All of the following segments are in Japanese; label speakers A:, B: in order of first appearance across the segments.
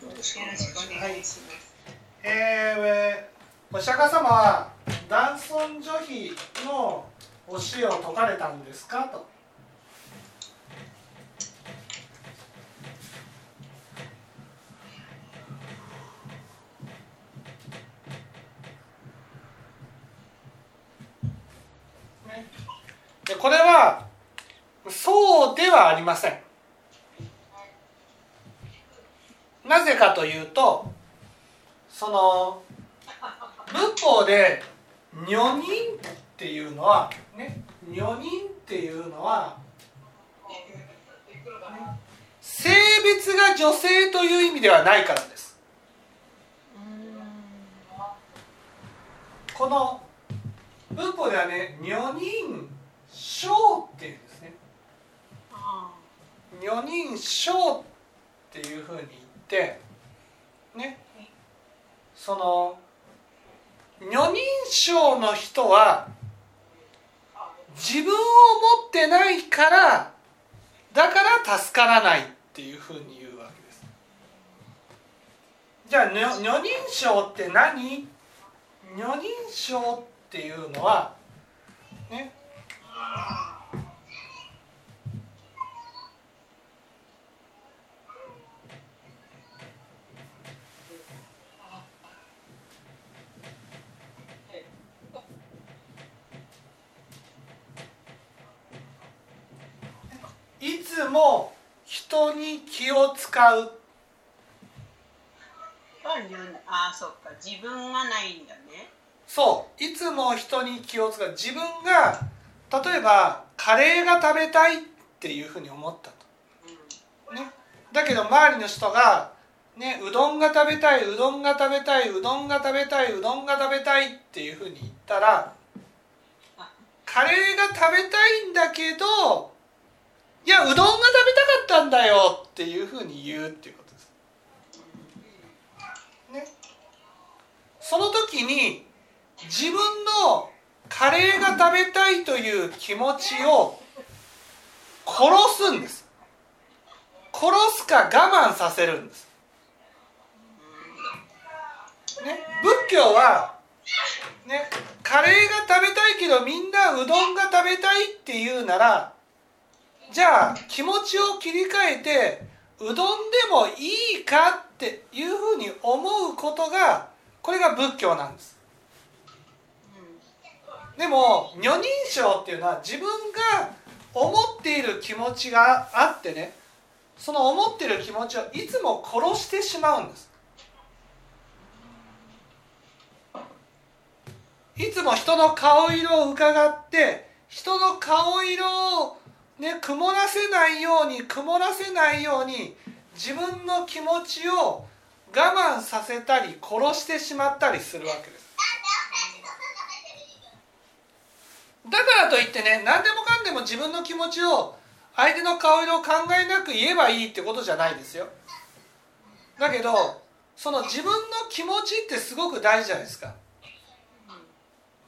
A: よろしくお願いします。
B: えー、お釈迦様は男尊女卑の教えを説かれたんですか？と。でこれはそうではありません。かというとその仏法で女人っていうのはね女人っていうのは性別が女性という意味ではないからです。この仏法ではね女人小っていうんですね。女人小っていうふうに言ってね。その女人称の人は自分を持ってないからだから助からないっていうふうに言うわけです。じゃあ女人称って何？女人称っていうのはねいつも人に気を使う。
A: あそっか。自分がないんだね。
B: そう。いつも人に気を使う。自分が例えばカレーが食べたいっていうふうに思ったと、ね、だけど周りの人が、ね、うどんが食べたいうどんが食べたいうどんが食べたいうどんが食べたいっていうふうに言ったらカレーが食べたいんだけどいやうどんが食べたかったんだよっていうふうに言うっていうことです。ね、その時に自分のカレーが食べたいという気持ちを殺すんです。殺すか我慢させるんです、ね、仏教は、ね、カレーが食べたいけどみんなうどんが食べたいっていうならじゃあ気持ちを切り替えてうどんでもいいかっていうふうに思うことがこれが仏教なんです。でも女人称っていうのは自分が思っている気持ちがあってねその思ってる気持ちをいつも殺してしまうんです。いつも人の顔色を伺って人の顔色をね曇らせないように曇らせないように自分の気持ちを我慢させたり殺してしまったりするわけです。だからといってね何でもかんでも自分の気持ちを相手の顔色を考えなく言えばいいってことじゃないですよ。だけどその自分の気持ちってすごく大事じゃないですか、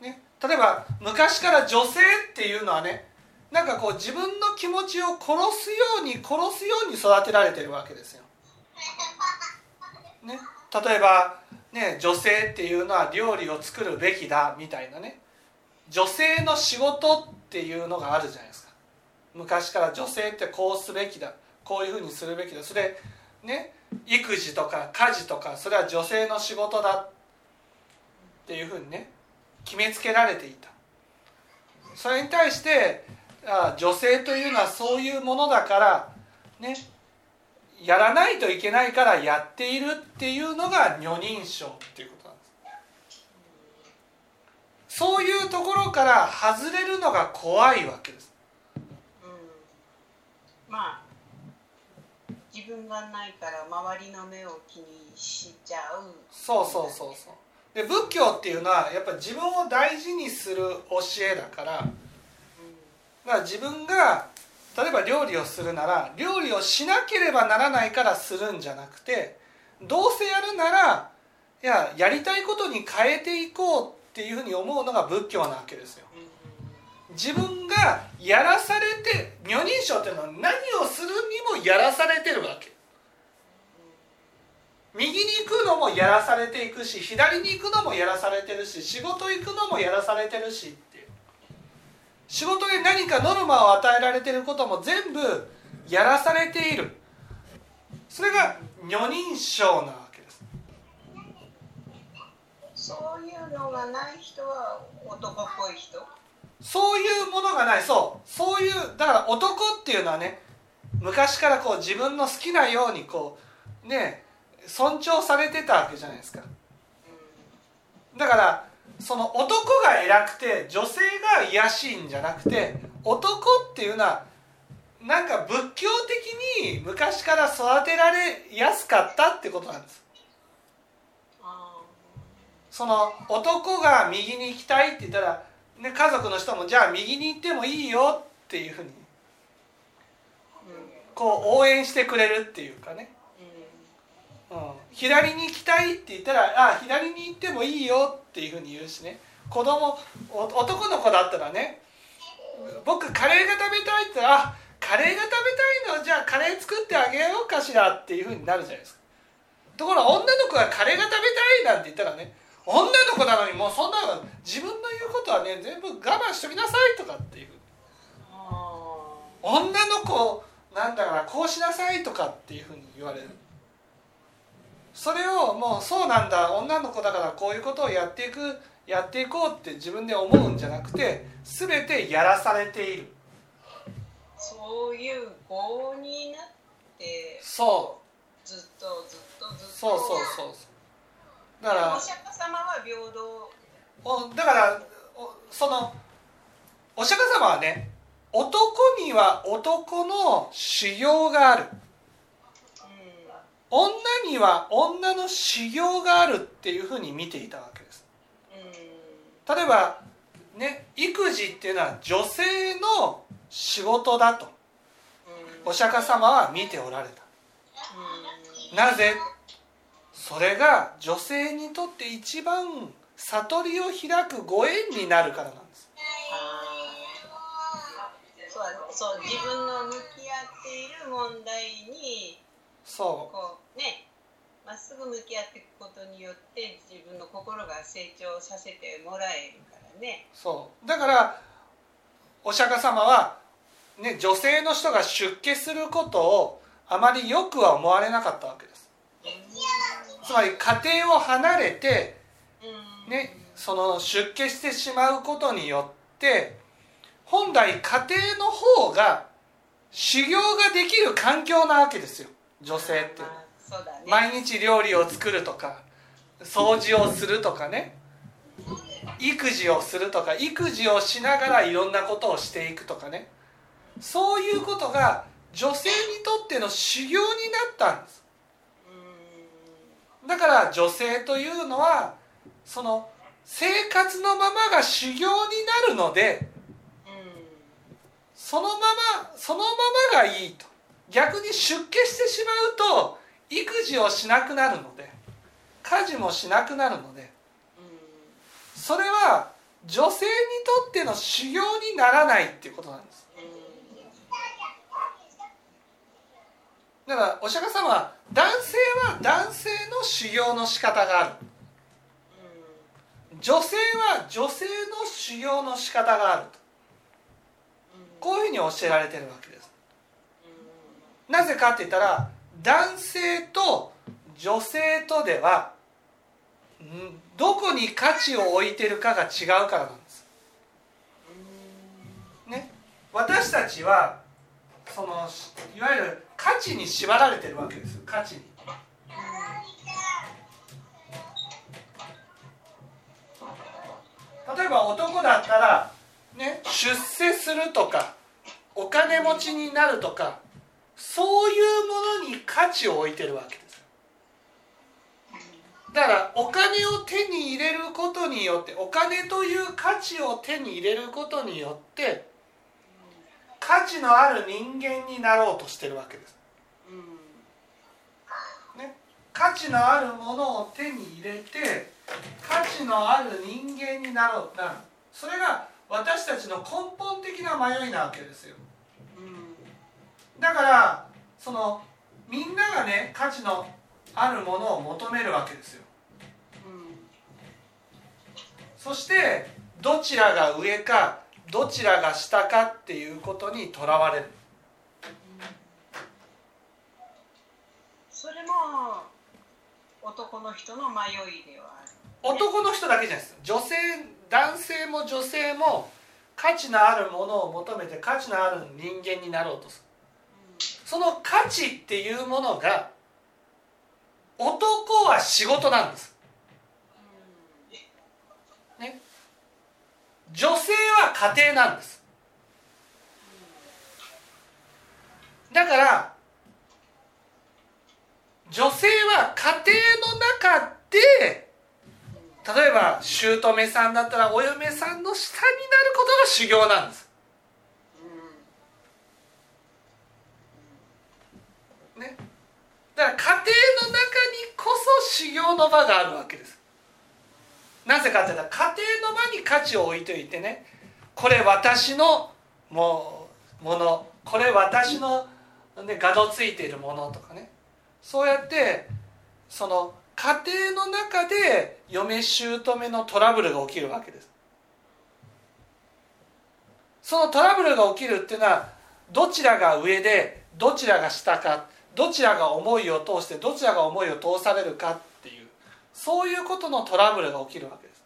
B: ね、例えば昔から女性っていうのはねなんかこう自分の気持ちを殺すように殺すように育てられてるわけですよ。ね、例えば、ね、女性っていうのは料理を作るべきだみたいなね。女性の仕事っていうのがあるじゃないですか。昔から女性ってこうすべきだ。こういうふうにするべきだ。それね育児とか家事とかそれは女性の仕事だっていうふうにね決めつけられていた。それに対して女性というのはそういうものだからねやらないといけないからやっているっていうのが女人称っていうことなんです。そういうところから外れるのが怖いわけです、うん、
A: まあ自分がないから周りの目を気にしちゃう。
B: そうそうそうそう。で仏教っていうのはやっぱ自分を大事にする教えだからだから自分が例えば料理をするなら料理をしなければならないからするんじゃなくてどうせやるならいややりたいことに変えていこうっていうふうに思うのが仏教なわけですよ。自分がやらされて女人称っていうのは何をするにもやらされてるわけ。右に行くのもやらされていくし左に行くのもやらされてるし仕事行くのもやらされてるし仕事で何かノルマを与えられてることも全部やらされている。それが女人症なわけです。
A: そういうのがない人は男っぽい人？
B: そういうものがない。そう。そういうだから男っていうのはね昔からこう自分の好きなようにこうね尊重されてたわけじゃないですか。だからその男が偉くて女性が卑しいんじゃなくて男っていうのはなんか仏教的に昔から育てられやすかったってことなんです。その男が右に行きたいって言ったら、ね、家族の人もじゃあ右に行ってもいいよっていうふうにこう応援してくれるっていうかね、左に行きたいって言ったらあ左に行ってもいいよっていうふうに言うしね。子供お男の子だったらね僕カレーが食べたいって言ったらあカレーが食べたいの？じゃあカレー作ってあげようかしらっていうふうになるじゃないですか。ところが女の子がカレーが食べたいなんて言ったらね女の子なのにもうそんなの自分の言うことはね全部我慢しときなさいとかっていう
A: あ
B: 女の子なんだからこうしなさいとかっていうふうに言われるそれをもうそうなんだ女の子だからこういうことをやっていくやっていこうって自分で思うんじゃなくて全てやらされている。
A: そういう業になって
B: そ
A: ずっとずっとずっと
B: うそうそうそう。だから
A: お釈迦様は平等。
B: おだからおそのお釈迦様はね男には男の修行がある。
A: う
B: 女には女の修行があるっていうふうに見ていたわけです。例えばね育児っていうのは女性の仕事だと。
A: うん。
B: お釈迦様は見ておられた。
A: うん。
B: なぜそれが女性にとって一番悟りを開くご縁になるからなんです。
A: そう自分の向き合っている問題に
B: そ
A: こうねまっすぐ向き合っていくことによって自分の心が成長させてもらえるからね。
B: うそう。だからお釈迦様は、ね、女性の人が出家することをあまりよくは思われなかったわけです。つまり家庭を離れて
A: うん。
B: ね、その出家してしまうことによって本来家庭の方が修行ができる環境なわけですよ女性って。いう毎日料理を作るとか掃除をするとかね。育児をするとか育児をしながらいろんなことをしていくとかね。そういうことが女性にとっての修行になったんです。
A: うん
B: だから女性というのはその生活のままが修行になるので
A: うん。
B: そのままそのままがいいと逆に出家してしまうと育児をしなくなるので家事もしなくなるのでそれは女性にとっての修行にならないっていうことなんです。だからお釈迦様は男性は男性の修行の仕方がある。女性は女性の修行の仕方があると。こういうふうに教えられてるわけです。なぜかって言ったら男性と女性とではどこに価値を置いてるかが違うからなんです。ね。私たちはそのいわゆる価値に縛られてるわけです価値に。例えば男だったら、ね、出世するとかお金持ちになるとかそういうものに価値を置いてるわけです。だからお金を手に入れることによってお金という価値を手に入れることによって価値のある人間になろうとしてるわけです、ね、価値のあるものを手に入れて価値のある人間になろう。なるそれが私たちの根本的な迷いなわけですよ。だからそのみんながね価値のあるものを求めるわけですよ。
A: うん。
B: そしてどちらが上かどちらが下かっていうことにとらわれる。
A: それも男の人の迷いではある。
B: 男の人だけじゃないです。女性男性も女性も価値のあるものを求めて価値のある人間になろうとするその価値っていうものが男は仕事なんです。女性は家庭なんです。だから女性は家庭の中で例えば姑さんだったらお嫁さんの下になることが修行なんです。ね。だから家庭の中にこそ修行の場があるわけです。なぜかって言ったら家庭の場に価値を置いといてねこれ私のもものこれ私の、ね、画のついているものとかね。そうやってその家庭の中で嫁姑のトラブルが起きるわけです。そのトラブルが起きるっていうのはどちらが上でどちらが下かどちらが思いを通してどちらが思いを通されるかっていうそういうことのトラブルが起きるわけです。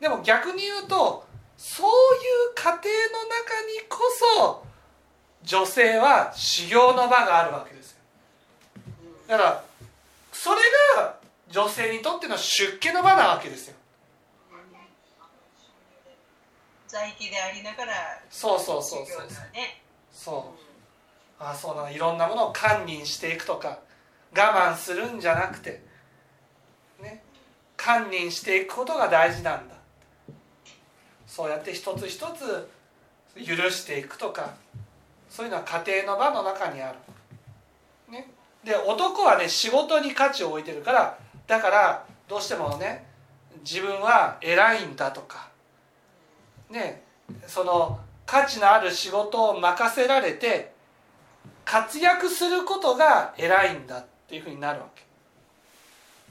B: でも逆に言うとそういう家庭の中にこそ女性は修行の場があるわけですよ。だからそれが女性にとっての出家の場なわけですよ。
A: 在家でありながら
B: そうそうそうそう。そうあそうな。のいろんなものを堪忍していくとか我慢するんじゃなくてね堪忍していくことが大事なんだ。そうやって一つ一つ許していくとかそういうのは家庭の場の中にある。ね、で男はね仕事に価値を置いてるからだからどうしてもね自分は偉いんだとかねその価値のある仕事を任せられて活躍することが偉いんだっていうふうになるわけ。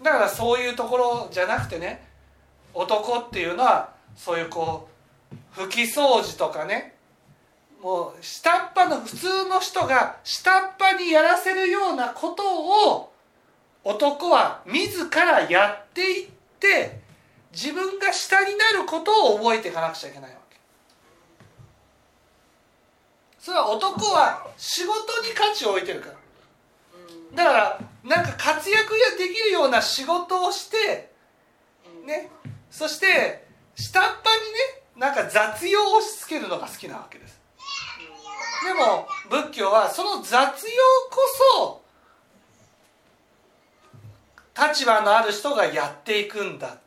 B: だからそういうところじゃなくてね男っていうのはそういうこう拭き掃除とかねもう下っ端の普通の人が下っ端にやらせるようなことを男は自らやっていって自分が下になることを覚えていかなくちゃいけないわけそれは男は仕事に価値を置いてるから。だからなんか活躍ができるような仕事をしてねそして下っ端にねなんか雑用を押し付けるのが好きなわけです。でも仏教はその雑用こそ立場のある人がやっていくんだって。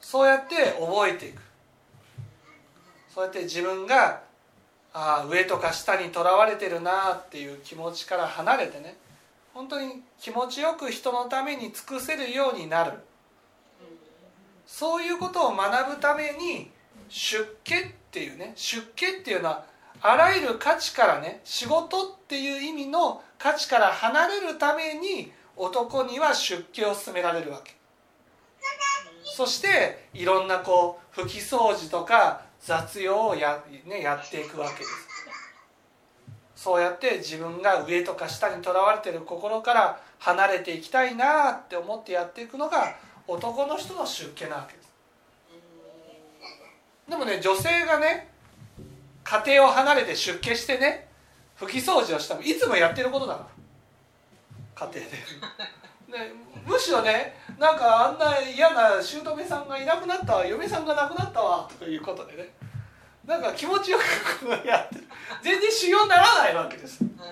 B: そうやって覚えていく。そうやって自分がああ上とか下にとらわれてるなっていう気持ちから離れてね本当に気持ちよく人のために尽くせるようになる。そういうことを学ぶために出家っていうね出家っていうのはあらゆる価値からね仕事っていう意味の価値から離れるために男には出家を勧められるわけ。そしていろんなこう拭き掃除とか雑用をや,、ね、やっていくわけです。そうやって自分が上とか下にとらわれてる心から離れていきたいなって思ってやっていくのが男の人の出家なわけです。でもね女性がね家庭を離れて出家してね拭き掃除をしてもいつもやってることだから。家庭で。ね、むしろねなんかあんな嫌な姑さんがいなくなったわ嫁さんが亡くなったわとかいうことでね。なんか気持ちよくこうやって全然修行にならないわけです。
A: うんうんうん。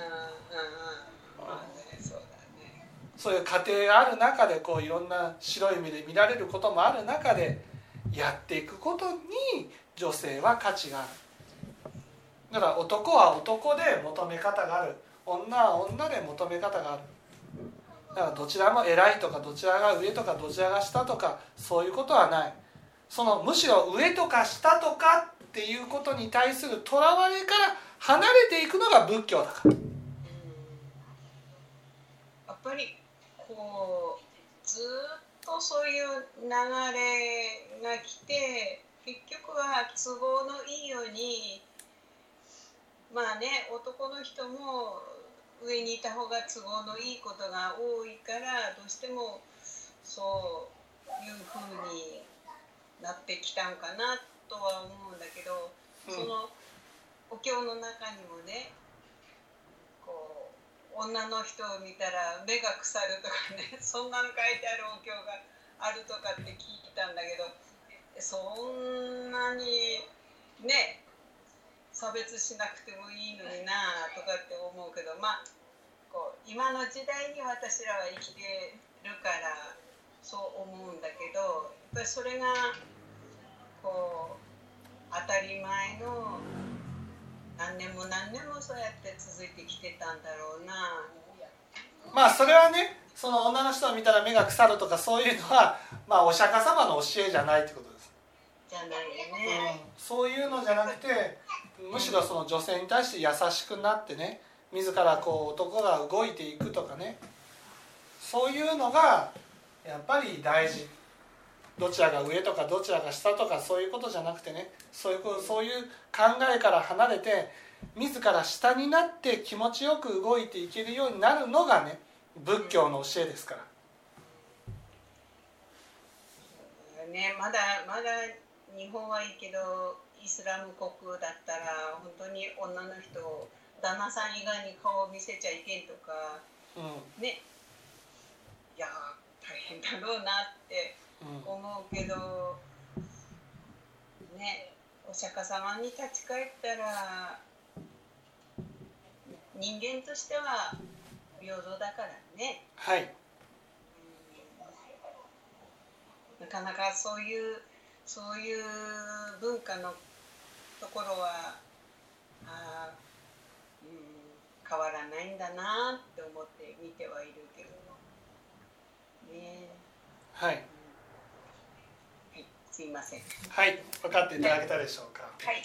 A: まあねそうだね。
B: そういう家庭がある中でこういろんな白い目で見られることもある中でやっていくことに女性は価値がある。だから男は男で求め方がある。女は女で求め方があるだからどちらも偉いとかどちらが上とかどちらが下とかそういうことはない。そのむしろ上とか下とかっていうことに対するとらわれから離れていくのが仏教だから。
A: やっぱりこうずっとそういう流れが来て結局は都合のいいようにまあね男の人も上にいた方が都合のいいことが多いからどうしてもそういうふうになってきたんかなとは思うんだけど、
B: うん。
A: そのお経の中にもねこう女の人を見たら目が腐るとかね そんなの書いてあるお経があるとかって聞いたんだけどそんなにね差別しなくてもいいのになとかって思うけどまあこう今の時代に私らは生きてるからそう思うんだけどやっぱりそれがこう当たり前の何年も何年もそうやって続いてきてたんだろうな。
B: まあそれはねその女の人を見たら目が腐るとかそういうのは、まあ、お釈迦様の教えじゃないってことです、
A: じゃないよ
B: うん
A: ね。、
B: そういうのじゃなくてむしろその女性に対して優しくなってね自らこう男が動いていくとかねそういうのがやっぱり大事どちらが上とかどちらが下とかそういうことじゃなくてねそういうそういう考えから離れて自ら下になって気持ちよく動いていけるようになるのがね仏教の教えですから。
A: ね、まだまだ日本はいいけどイスラム国だったら本当に女の人を旦那さん以外に顔を見せちゃいけんとか
B: うん。
A: ね。いや大変だろうなって
B: うん。
A: 思うけどね。お釈迦様に立ち返ったら人間としては平等だからね。
B: はい。
A: なかなかそういうそういう文化のところはあー、うん、変わらないんだなって思って見てはいるけどね。
B: はい。
A: はいすいません。
B: はい分かっていただけたでしょうか。
A: はい。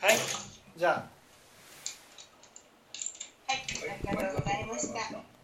B: はいじゃあ。
A: はいありがとうございました